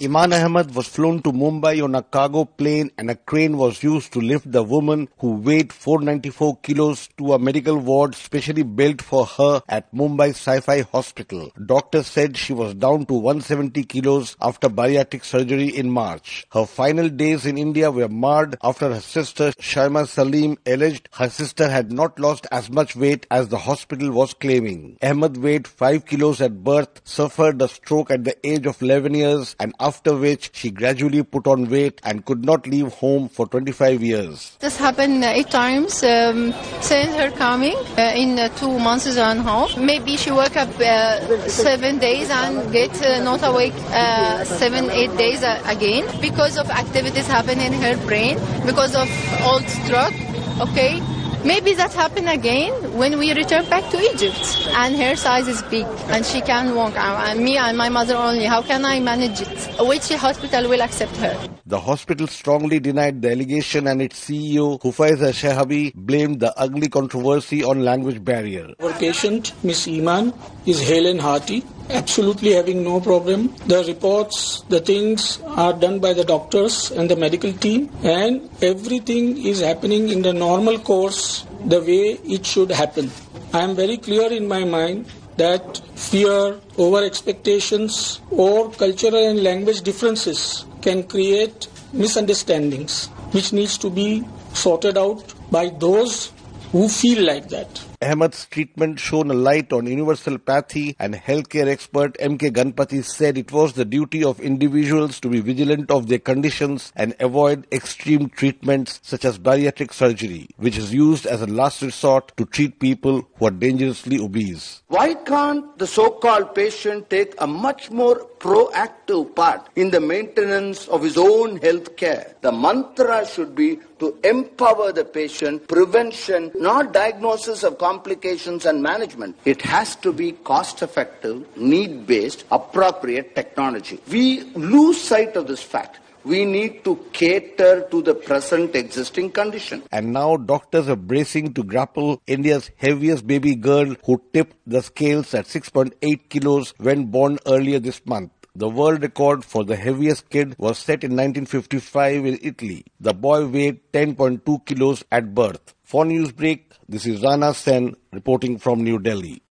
Iman Ahmed was flown to Mumbai on a cargo plane and a crane was used to lift the woman who weighed 494 kilos to a medical ward specially built for her at Mumbai Saifee Hospital. Doctors said she was down to 170 kilos after bariatric surgery in March. Her final days in India were marred after her sister Shaima Salim alleged her sister had not lost as much weight as the hospital was claiming. Ahmed weighed 5 kilos at birth, suffered a stroke at the age of 11 years and after which she gradually put on weight and could not leave home for 25 years. This happened eight times um, since her coming uh, in uh, two months and a half. Maybe she woke up uh, seven days and get uh, not awake uh, seven, eight days uh, again because of activities happening in her brain, because of old stroke. Okay, Maybe that happen again when we return back to Egypt. And her size is big and she can walk. And me and my mother only. How can I manage it? Which hospital will accept her? The hospital strongly denied the allegation and its CEO, Hufaiza Shahabi, blamed the ugly controversy on language barrier. Our patient, Miss Iman, is hale and hearty, absolutely having no problem. The reports, the things are done by the doctors and the medical team, and everything is happening in the normal course, the way it should happen. I am very clear in my mind that fear, over expectations, or cultural and language differences can create misunderstandings, which needs to be sorted out by those who feel like that. Ahmed's treatment shone a light on universal pathy and healthcare expert M.K. Ganpati said it was the duty of individuals to be vigilant of their conditions and avoid extreme treatments such as bariatric surgery, which is used as a last resort to treat people who are dangerously obese. Why can't the so-called patient take a much more proactive part in the maintenance of his own health care? The mantra should be to empower the patient, prevention, not diagnosis of complications and management. It has to be cost effective, need based, appropriate technology. We lose sight of this fact. We need to cater to the present existing condition. And now doctors are bracing to grapple India's heaviest baby girl who tipped the scales at 6.8 kilos when born earlier this month. The world record for the heaviest kid was set in 1955 in Italy. The boy weighed 10.2 kilos at birth. For Newsbreak, this is Rana Sen reporting from New Delhi.